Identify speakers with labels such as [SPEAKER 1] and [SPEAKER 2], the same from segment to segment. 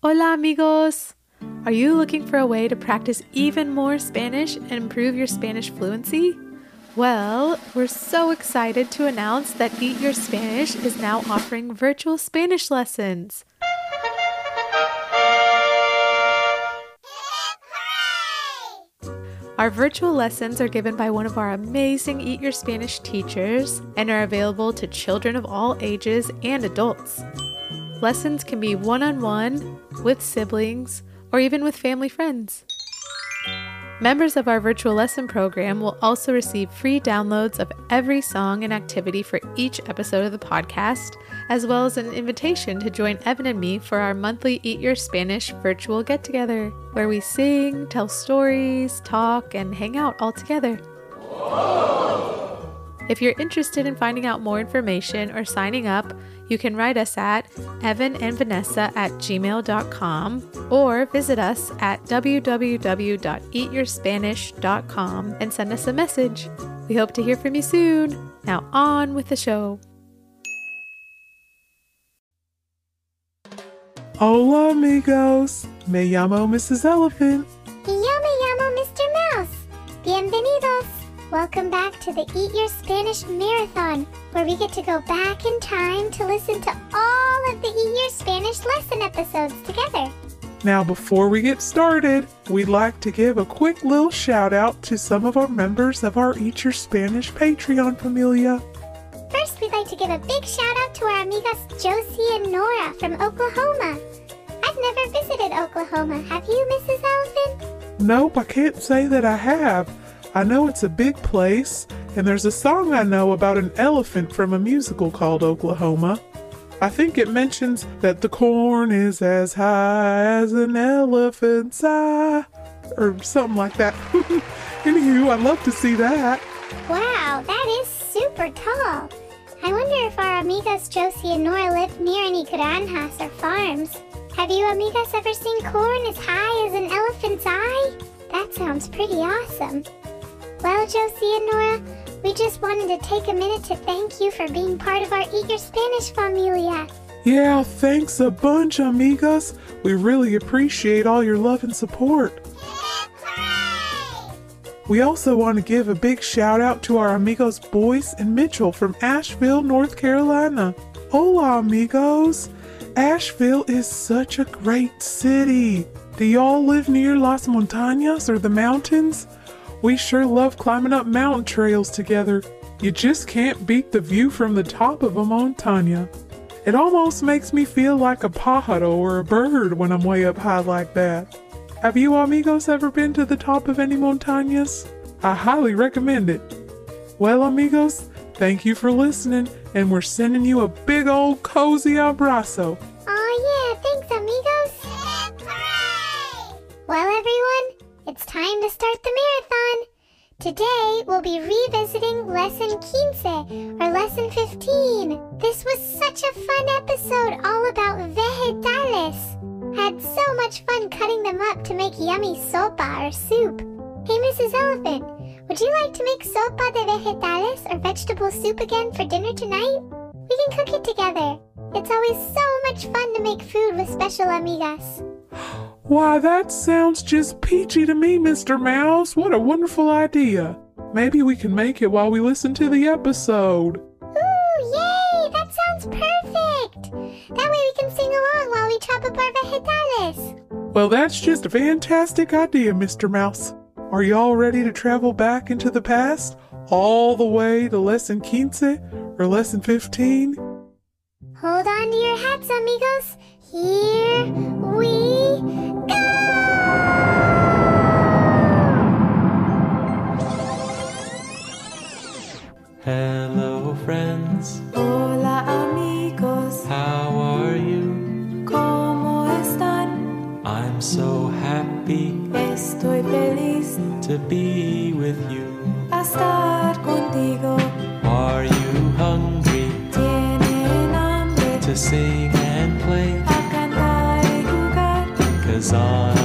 [SPEAKER 1] Hola, amigos! Are you looking for a way to practice even more Spanish and improve your Spanish fluency? Well, we're so excited to announce that Eat Your Spanish is now offering virtual Spanish lessons. Our virtual lessons are given by one of our amazing Eat Your Spanish teachers and are available to children of all ages and adults. Lessons can be one on one, with siblings, or even with family friends. Members of our virtual lesson program will also receive free downloads of every song and activity for each episode of the podcast, as well as an invitation to join Evan and me for our monthly Eat Your Spanish virtual get together, where we sing, tell stories, talk, and hang out all together. If you're interested in finding out more information or signing up, you can write us at evanandvanessa at gmail.com or visit us at www.eatyourspanish.com and send us a message. We hope to hear from you soon. Now, on with the show.
[SPEAKER 2] Hola, amigos. Me llamo Mrs. Elephant.
[SPEAKER 3] Welcome back to the Eat Your Spanish Marathon, where we get to go back in time to listen to all of the Eat Your Spanish lesson episodes together.
[SPEAKER 2] Now, before we get started, we'd like to give a quick little shout out to some of our members of our Eat Your Spanish Patreon familia.
[SPEAKER 3] First, we'd like to give a big shout out to our amigas Josie and Nora from Oklahoma. I've never visited Oklahoma. Have you, Mrs. Elephant?
[SPEAKER 2] Nope, I can't say that I have. I know it's a big place, and there's a song I know about an elephant from a musical called Oklahoma. I think it mentions that the corn is as high as an elephant's eye, or something like that. Anywho, I'd love to see that.
[SPEAKER 3] Wow, that is super tall. I wonder if our amigas Josie and Nora live near any granjas or farms. Have you amigas ever seen corn as high as an elephant's eye? That sounds pretty awesome. Well, Josie and Nora, we just wanted to take a minute to thank you for being part of our Eat Your Spanish familia.
[SPEAKER 2] Yeah, thanks a bunch, amigas. We really appreciate all your love and support. We also want to give a big shout out to our amigos Boyce and Mitchell from Asheville, North Carolina. Hola, amigos! Asheville is such a great city. Do y'all live near Las Montañas or the mountains? We sure love climbing up mountain trails together. You just can't beat the view from the top of a montaña. It almost makes me feel like a pájaro or a bird when I'm way up high like that. Have you amigos ever been to the top of any montañas? I highly recommend it. Well, amigos, thank you for listening, and we're sending you a big old cozy abrazo.
[SPEAKER 3] Oh yeah, thanks amigos. Well everyone, it's time to start the marathon. Today we'll be revisiting lesson 15 or lesson 15. This was such a fun episode all about vegetales. Had so much fun cutting them up to make yummy sopa or soup. Hey Mrs. Elephant, would you like to make sopa de vegetales or vegetable soup again for dinner tonight? We can cook it together. It's always so much fun to make food with special amigas.
[SPEAKER 2] Why, that sounds just peachy to me, Mr. Mouse. What a wonderful idea. Maybe we can make it while we listen to the episode.
[SPEAKER 3] Ooh, yay! That sounds perfect! That way we can sing along while we chop up our vegetales.
[SPEAKER 2] Well, that's just a fantastic idea, Mr. Mouse. Are y'all ready to travel back into the past? All the way to lesson 15 or lesson 15?
[SPEAKER 3] Hold on to your hats, amigos. Here we
[SPEAKER 4] Hello, friends.
[SPEAKER 1] Hola, amigos.
[SPEAKER 4] How are you?
[SPEAKER 1] ¿Cómo están?
[SPEAKER 4] I'm so happy
[SPEAKER 1] Estoy feliz
[SPEAKER 4] to be with you.
[SPEAKER 1] a estar contigo.
[SPEAKER 4] Are you hungry
[SPEAKER 1] Tienen hambre
[SPEAKER 4] to sing and play?
[SPEAKER 1] a cantar y jugar.
[SPEAKER 4] Cause on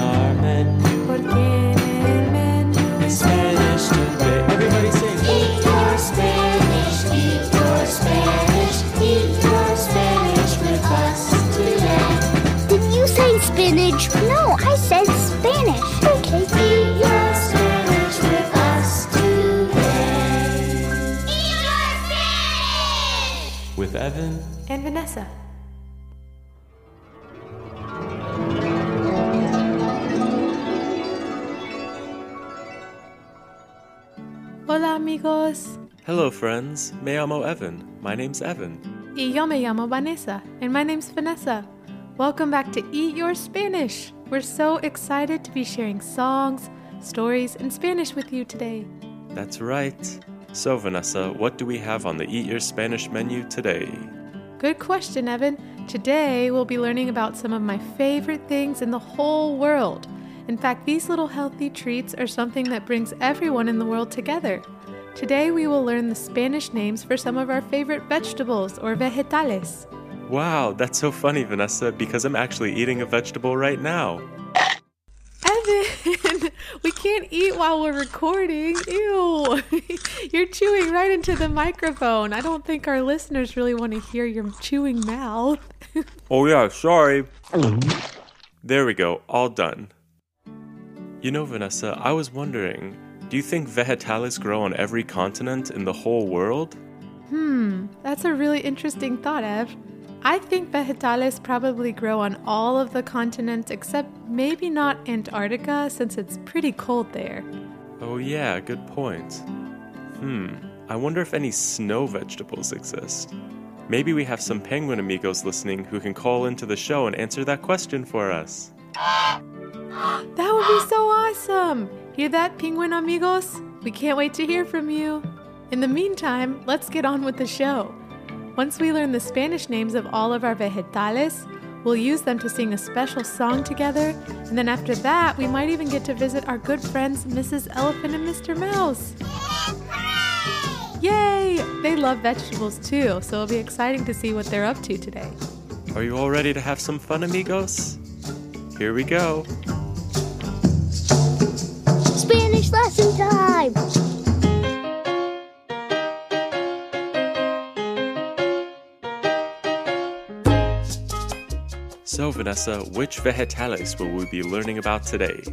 [SPEAKER 1] Hola amigos.
[SPEAKER 4] Hello, friends. Me llamo Evan. My name's Evan.
[SPEAKER 1] Y yo me llamo Vanessa, and my name's Vanessa. Welcome back to Eat Your Spanish. We're so excited to be sharing songs, stories, and Spanish with you today.
[SPEAKER 4] That's right. So, Vanessa, what do we have on the Eat Your Spanish menu today?
[SPEAKER 1] Good question, Evan. Today we'll be learning about some of my favorite things in the whole world. In fact, these little healthy treats are something that brings everyone in the world together. Today we will learn the Spanish names for some of our favorite vegetables or vegetales.
[SPEAKER 4] Wow, that's so funny, Vanessa, because I'm actually eating a vegetable right now.
[SPEAKER 1] We can't eat while we're recording. Ew. You're chewing right into the microphone. I don't think our listeners really want to hear your chewing mouth.
[SPEAKER 4] Oh, yeah, sorry. There we go, all done. You know, Vanessa, I was wondering do you think vegetales grow on every continent in the whole world?
[SPEAKER 1] Hmm, that's a really interesting thought, Ev. I think vegetales probably grow on all of the continents except maybe not Antarctica since it's pretty cold there.
[SPEAKER 4] Oh, yeah, good point. Hmm, I wonder if any snow vegetables exist. Maybe we have some penguin amigos listening who can call into the show and answer that question for us.
[SPEAKER 1] That would be so awesome! Hear that, penguin amigos? We can't wait to hear from you. In the meantime, let's get on with the show. Once we learn the Spanish names of all of our vegetales, we'll use them to sing a special song together, and then after that, we might even get to visit our good friends Mrs. Elephant and Mr. Mouse. Yay! They love vegetables too, so it'll be exciting to see what they're up to today.
[SPEAKER 4] Are you all ready to have some fun, amigos? Here we go.
[SPEAKER 3] Spanish lesson time!
[SPEAKER 4] So, Vanessa, which vegetales will we be learning about today?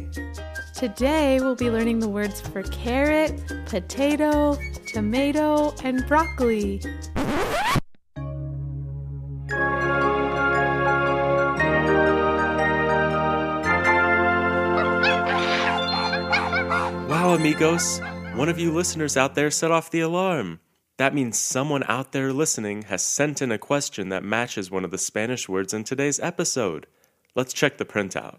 [SPEAKER 1] Today, we'll be learning the words for carrot, potato, tomato, and broccoli.
[SPEAKER 4] Wow, amigos! One of you listeners out there set off the alarm. That means someone out there listening has sent in a question that matches one of the Spanish words in today's episode. Let's check the printout.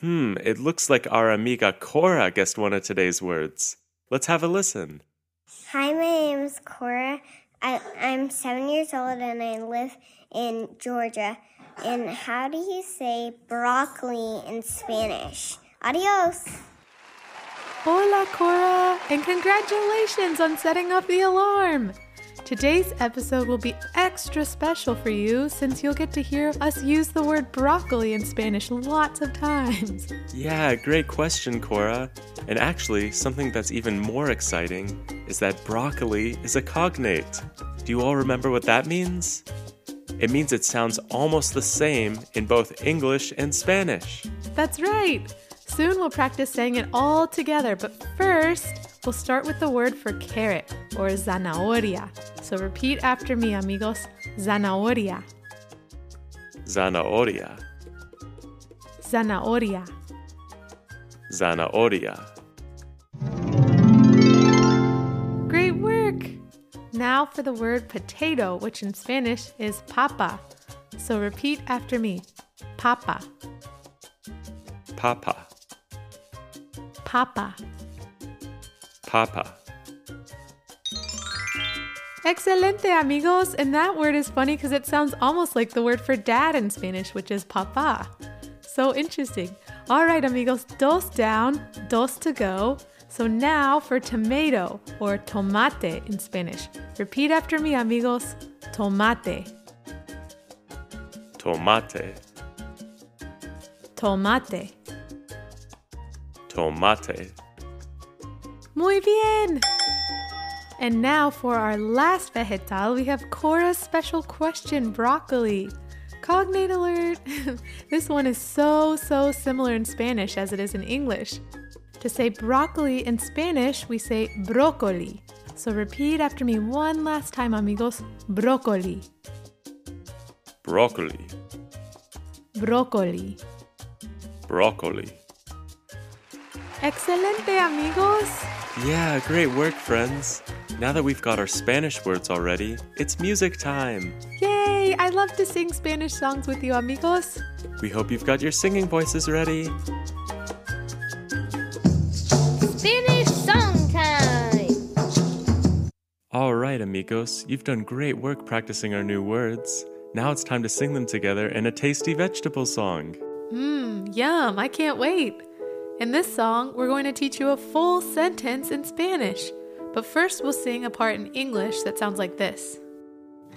[SPEAKER 4] Hmm, it looks like our amiga Cora guessed one of today's words. Let's have a listen.
[SPEAKER 5] Hi, my name is Cora. I, I'm seven years old and I live in Georgia. And how do you say broccoli in Spanish? Adios.
[SPEAKER 1] Hola, Cora, and congratulations on setting off the alarm. Today's episode will be extra special for you since you'll get to hear us use the word broccoli in Spanish lots of times.
[SPEAKER 4] Yeah, great question, Cora. And actually, something that's even more exciting is that broccoli is a cognate. Do you all remember what that means? It means it sounds almost the same in both English and Spanish.
[SPEAKER 1] That's right. Soon we'll practice saying it all together, but first, we'll start with the word for carrot or zanahoria. So repeat after me, amigos. Zanahoria.
[SPEAKER 4] Zanahoria,
[SPEAKER 1] Zanahoria.
[SPEAKER 4] zanahoria.
[SPEAKER 1] Great work! Now for the word potato, which in Spanish is papa. So repeat after me. Papa.
[SPEAKER 4] Papa,
[SPEAKER 1] Papa.
[SPEAKER 4] papa.
[SPEAKER 1] Excelente, amigos! And that word is funny because it sounds almost like the word for dad in Spanish, which is papa. So interesting. All right, amigos, dos down, dos to go. So now for tomato or tomate in Spanish. Repeat after me, amigos. Tomate,
[SPEAKER 4] Tomate,
[SPEAKER 1] tomate.
[SPEAKER 4] Tomate.
[SPEAKER 1] Muy bien! And now for our last vegetal, we have Cora's special question broccoli. Cognate alert! this one is so, so similar in Spanish as it is in English. To say broccoli in Spanish, we say brócoli. So repeat after me one last time, amigos. Broccoli.
[SPEAKER 4] Broccoli.
[SPEAKER 1] Broccoli.
[SPEAKER 4] Broccoli.
[SPEAKER 1] Excelente, amigos!
[SPEAKER 4] Yeah, great work, friends. Now that we've got our Spanish words already, it's music time.
[SPEAKER 1] Yay! I love to sing Spanish songs with you, amigos.
[SPEAKER 4] We hope you've got your singing voices ready.
[SPEAKER 5] Spanish song time!
[SPEAKER 4] All right, amigos, you've done great work practicing our new words. Now it's time to sing them together in a tasty vegetable song.
[SPEAKER 1] Mmm, yum, I can't wait. In this song, we're going to teach you a full sentence in Spanish. But first, we'll sing a part in English that sounds like this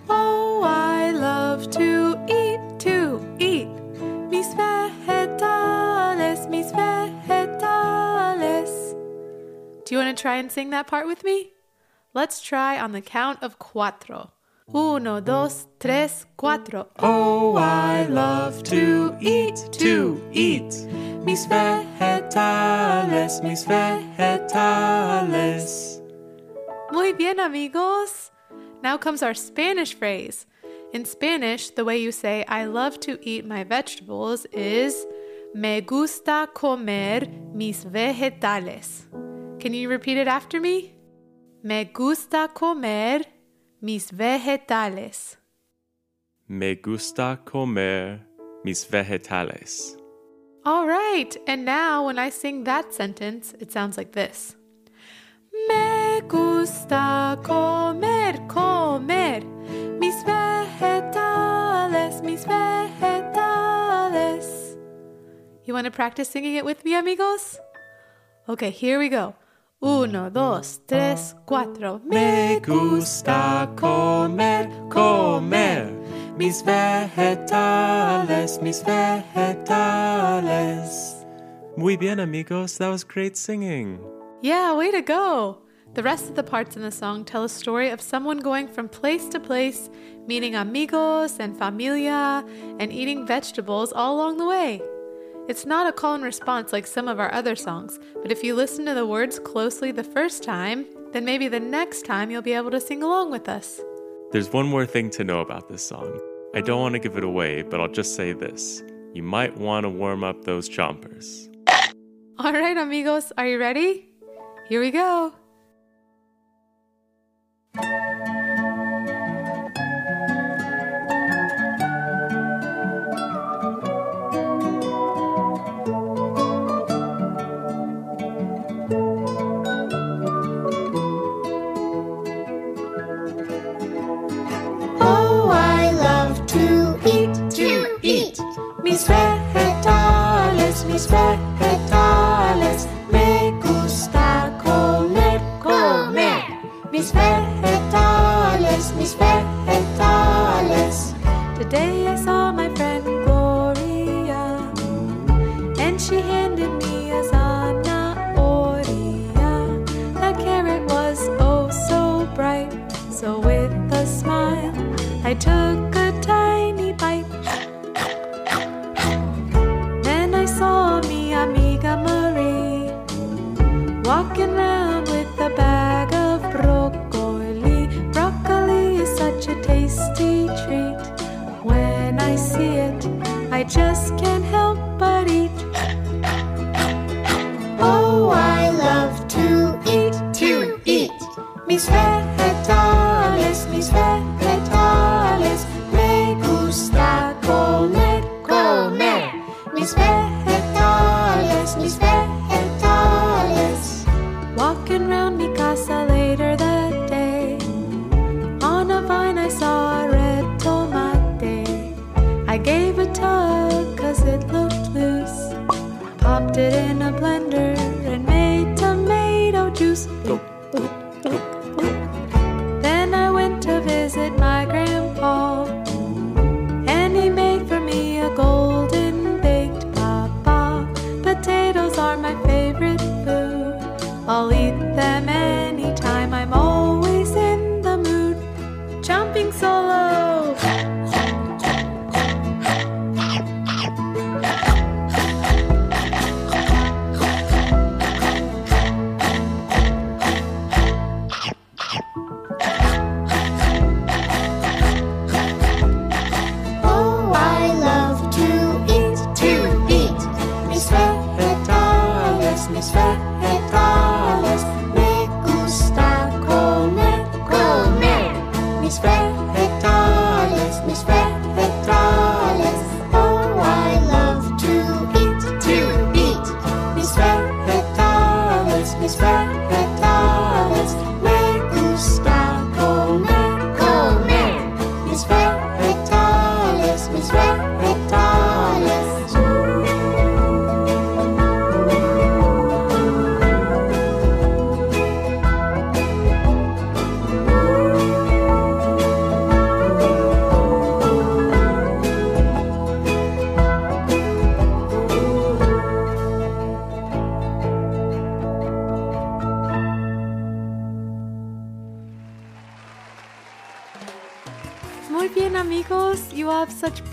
[SPEAKER 1] Oh, I love to eat, to eat. Mis vegetales, mis vegetales. Do you want to try and sing that part with me? Let's try on the count of cuatro. Uno, dos, tres, cuatro.
[SPEAKER 4] Oh, I love to eat, to eat. Mis vegetales, mis vegetales.
[SPEAKER 1] Muy bien, amigos. Now comes our Spanish phrase. In Spanish, the way you say I love to eat my vegetables is Me gusta comer mis vegetales. Can you repeat it after me? Me gusta comer mis vegetales.
[SPEAKER 4] Me gusta comer mis vegetales.
[SPEAKER 1] All right, and now when I sing that sentence, it sounds like this Me gusta comer, comer mis vegetales, mis vegetales. You want to practice singing it with me, amigos? Okay, here we go. Uno, dos, tres, cuatro.
[SPEAKER 4] Me gusta comer, comer mis vegetales, mis vegetales. Muy bien, amigos. That was great singing.
[SPEAKER 1] Yeah, way to go! The rest of the parts in the song tell a story of someone going from place to place, meeting amigos and familia, and eating vegetables all along the way. It's not a call and response like some of our other songs, but if you listen to the words closely the first time, then maybe the next time you'll be able to sing along with us.
[SPEAKER 4] There's one more thing to know about this song. I don't want to give it away, but I'll just say this. You might want to warm up those chompers.
[SPEAKER 1] All right, amigos, are you ready? Here we go.
[SPEAKER 3] Mis vegetales. Me gusta comer, comer. Mis vegetales, mis vegetales.
[SPEAKER 1] Today I saw my friend Gloria, and she handed me a zanahoria. That carrot was oh so bright, so with a smile, I took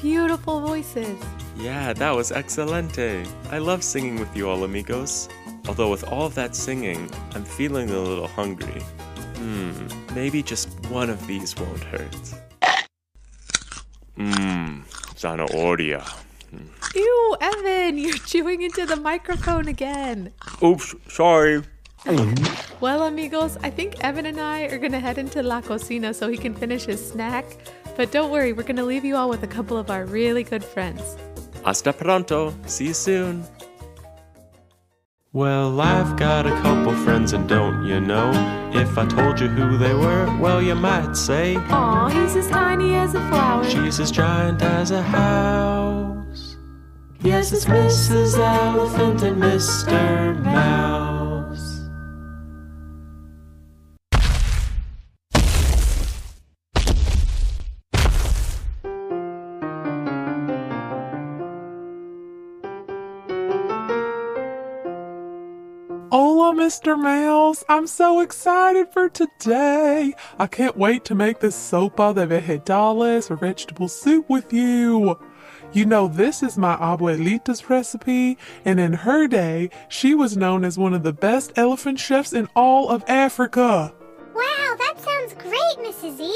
[SPEAKER 1] beautiful voices.
[SPEAKER 4] Yeah, that was excelente. I love singing with you all, amigos. Although, with all of that singing, I'm feeling a little hungry. Hmm, maybe just one of these won't hurt. Mmm, zanahoria.
[SPEAKER 1] Ew, Evan, you're chewing into the microphone again.
[SPEAKER 4] Oops, sorry.
[SPEAKER 1] Well, amigos, I think Evan and I are gonna head into La Cocina so he can finish his snack. But don't worry, we're gonna leave you all with a couple of our really good friends.
[SPEAKER 4] Hasta pronto. See you soon. Well, I've got a couple friends, and don't you know? If I told you who they were, well, you might say
[SPEAKER 1] Aw, he's as tiny as a flower.
[SPEAKER 4] she's as giant as a house. Yes, it's Mrs. Elephant and Mr. Mouse.
[SPEAKER 2] Mr. Mouse. I'm so excited for today. I can't wait to make this sopa de vegetales or vegetable soup with you. You know, this is my abuelita's recipe, and in her day, she was known as one of the best elephant chefs in all of Africa.
[SPEAKER 3] Wow, that sounds great, Mrs. E.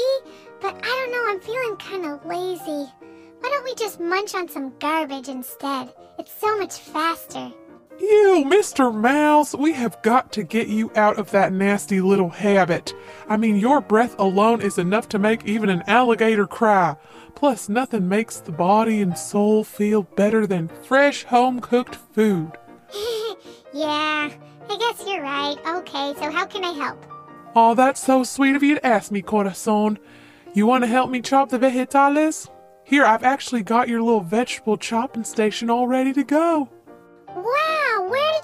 [SPEAKER 3] But I don't know, I'm feeling kind of lazy. Why don't we just munch on some garbage instead? It's so much faster.
[SPEAKER 2] You, Mr. Mouse, we have got to get you out of that nasty little habit. I mean, your breath alone is enough to make even an alligator cry. Plus, nothing makes the body and soul feel better than fresh home cooked food.
[SPEAKER 3] yeah, I guess you're right. Okay, so how can I help?
[SPEAKER 2] Oh, that's so sweet of you to ask me, corazon. You want to help me chop the vegetales? Here, I've actually got your little vegetable chopping station all ready to go.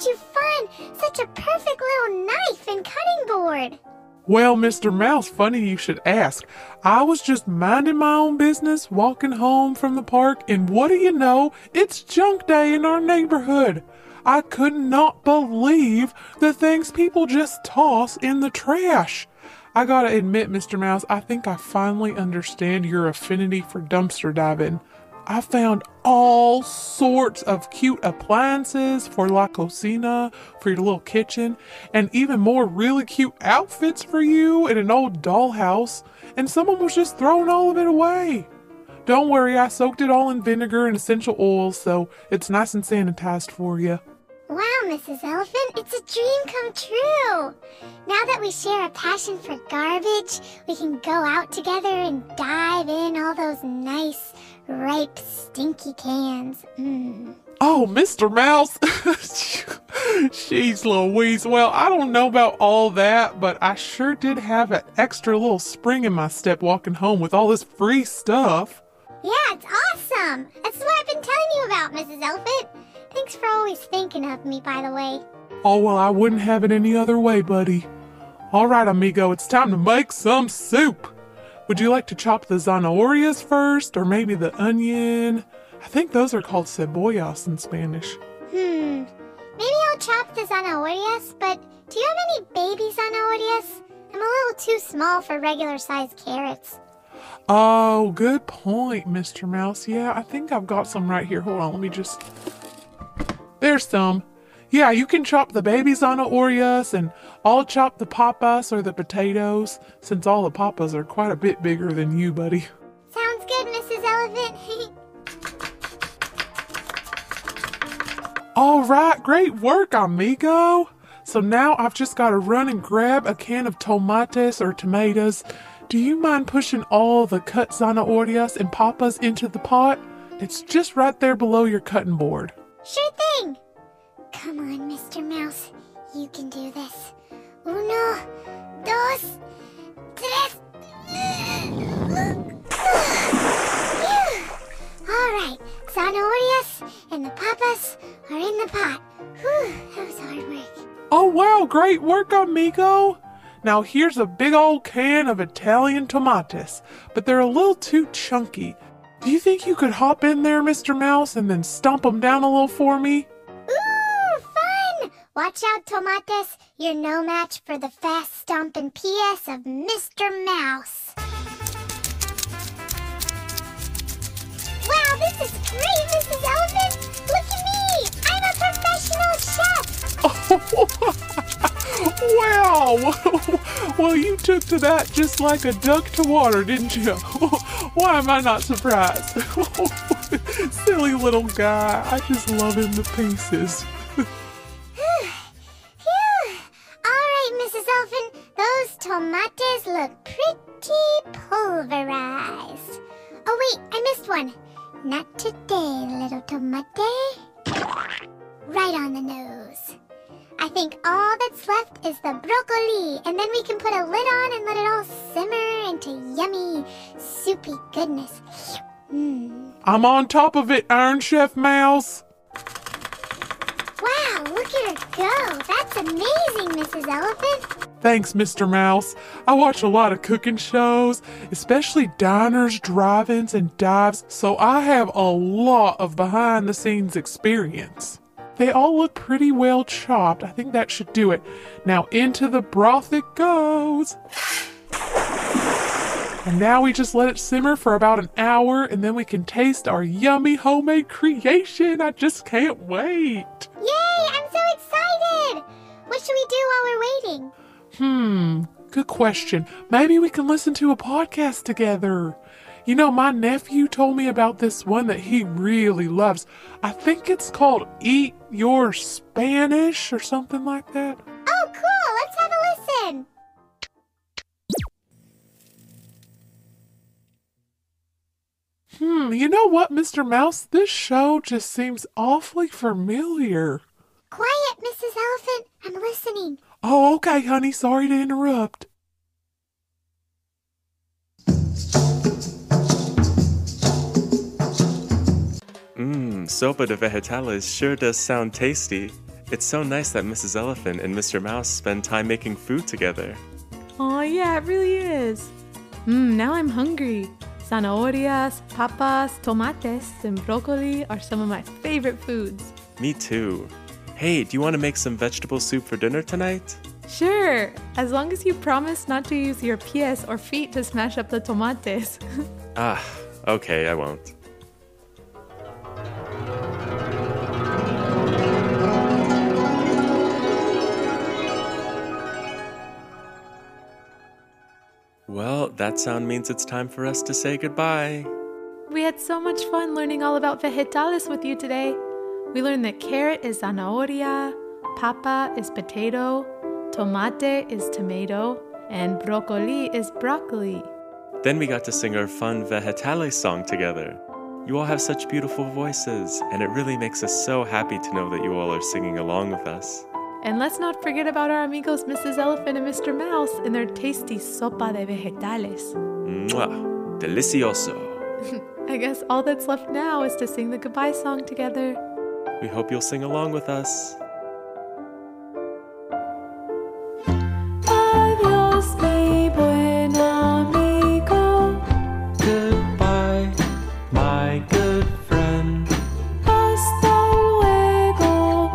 [SPEAKER 3] You find such a perfect little knife and cutting board?
[SPEAKER 2] Well, Mr. Mouse, funny you should ask. I was just minding my own business, walking home from the park, and what do you know? It's junk day in our neighborhood. I could not believe the things people just toss in the trash. I gotta admit, Mr. Mouse, I think I finally understand your affinity for dumpster diving. I found all sorts of cute appliances for La Cocina, for your little kitchen, and even more really cute outfits for you in an old dollhouse, and someone was just throwing all of it away. Don't worry, I soaked it all in vinegar and essential oils, so it's nice and sanitized for you.
[SPEAKER 3] Wow, Mrs. Elephant, it's a dream come true. Now that we share a passion for garbage, we can go out together and dive in all those nice, ripe, stinky cans. Mmm.
[SPEAKER 2] Oh, Mr. Mouse. Jeez Louise. Well, I don't know about all that, but I sure did have an extra little spring in my step walking home with all this free stuff.
[SPEAKER 3] Yeah, it's awesome. That's what I've been telling you about, Mrs. Elephant. Thanks for always thinking of me, by the way.
[SPEAKER 2] Oh, well, I wouldn't have it any other way, buddy. All right, amigo, it's time to make some soup. Would you like to chop the zanahorias first, or maybe the onion? I think those are called cebollas in Spanish.
[SPEAKER 3] Hmm. Maybe I'll chop the zanahorias, but do you have any baby zanahorias? I'm a little too small for regular sized carrots.
[SPEAKER 2] Oh, good point, Mr. Mouse. Yeah, I think I've got some right here. Hold on, let me just. There's some. Yeah, you can chop the baby zanahorias, and I'll chop the papas or the potatoes, since all the papas are quite a bit bigger than you, buddy.
[SPEAKER 3] Sounds good, Mrs. Elephant.
[SPEAKER 2] All right, great work, amigo. So now I've just got to run and grab a can of tomates or tomatoes. Do you mind pushing all the cut zanahorias and papas into the pot? It's just right there below your cutting board.
[SPEAKER 3] sure thing. Come on, Mr. Mouse. You can do this. Uno, dos, tres. All right, zanahorias and the papas are in the pot. Whew, that was hard work.
[SPEAKER 2] Oh wow, great work, amigo! Now here's a big old can of Italian tomatoes, but they're a little too chunky. Do you think you could hop in there, Mr. Mouse, and then stomp them down a little for me?
[SPEAKER 3] Watch out, Tomates, you're no match for the fast stomping PS of Mr. Mouse.
[SPEAKER 2] Wow,
[SPEAKER 3] this is great, Mrs. Elephant! Look at me! I'm a professional chef!
[SPEAKER 2] Wow! well, you took to that just like a duck to water, didn't you? Why am I not surprised? Silly little guy, I just love him to pieces.
[SPEAKER 3] Oh, wait, I missed one. Not today, little tomate. Right on the nose. I think all that's left is the broccoli, and then we can put a lid on and let it all simmer into yummy, soupy goodness. Mmm.
[SPEAKER 2] I'm on top of it, Iron Chef Mouse.
[SPEAKER 3] Wow, look her go. That's amazing, Mrs. Elephant.
[SPEAKER 2] Thanks, Mr. Mouse. I watch a lot of cooking shows, especially diners, drive ins, and dives, so I have a lot of behind the scenes experience. They all look pretty well chopped. I think that should do it. Now into the broth it goes. And now we just let it simmer for about an hour and then we can taste our yummy homemade creation. I just can't wait.
[SPEAKER 3] Yay, so excited. What should we do while we're waiting?
[SPEAKER 2] Hmm, good question. Maybe we can listen to a podcast together. You know, my nephew told me about this one that he really loves. I think it's called Eat Your Spanish or something like that.
[SPEAKER 3] Oh, cool. Let's have a listen.
[SPEAKER 2] Hmm, you know what, Mr. Mouse? This show just seems awfully familiar.
[SPEAKER 3] Quiet, Mrs. Elephant. I'm listening.
[SPEAKER 2] Oh, okay, honey. Sorry to interrupt.
[SPEAKER 4] Mmm, sopa de vegetales sure does sound tasty. It's so nice that Mrs. Elephant and Mr. Mouse spend time making food together.
[SPEAKER 1] Oh, yeah, it really is. Mmm, now I'm hungry. Zanahorias, papas, tomates, and broccoli are some of my favorite foods.
[SPEAKER 4] Me too. Hey, do you want to make some vegetable soup for dinner tonight?
[SPEAKER 1] Sure, as long as you promise not to use your pies or feet to smash up the tomates.
[SPEAKER 4] Ah, okay, I won't. Well, that sound means it's time for us to say goodbye.
[SPEAKER 1] we had so much fun learning all about vegetales with you today. We learned that carrot is zanahoria, papa is potato, tomate is tomato, and broccoli is broccoli.
[SPEAKER 4] Then we got to sing our fun Vegetales song together. You all have such beautiful voices, and it really makes us so happy to know that you all are singing along with us.
[SPEAKER 1] And let's not forget about our amigos Mrs. Elephant and Mr. Mouse and their tasty sopa de vegetales.
[SPEAKER 4] Mwah! Delicioso!
[SPEAKER 1] I guess all that's left now is to sing the goodbye song together.
[SPEAKER 4] We hope you'll sing along with us.
[SPEAKER 1] Adiós, mi buen amigo.
[SPEAKER 6] Goodbye, my good friend.
[SPEAKER 1] Hasta luego.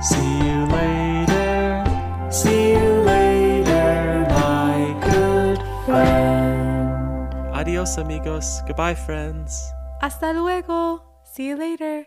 [SPEAKER 6] See you later. See you later, my good friend.
[SPEAKER 4] Adios, amigos. Goodbye, friends.
[SPEAKER 1] Hasta luego. See you later.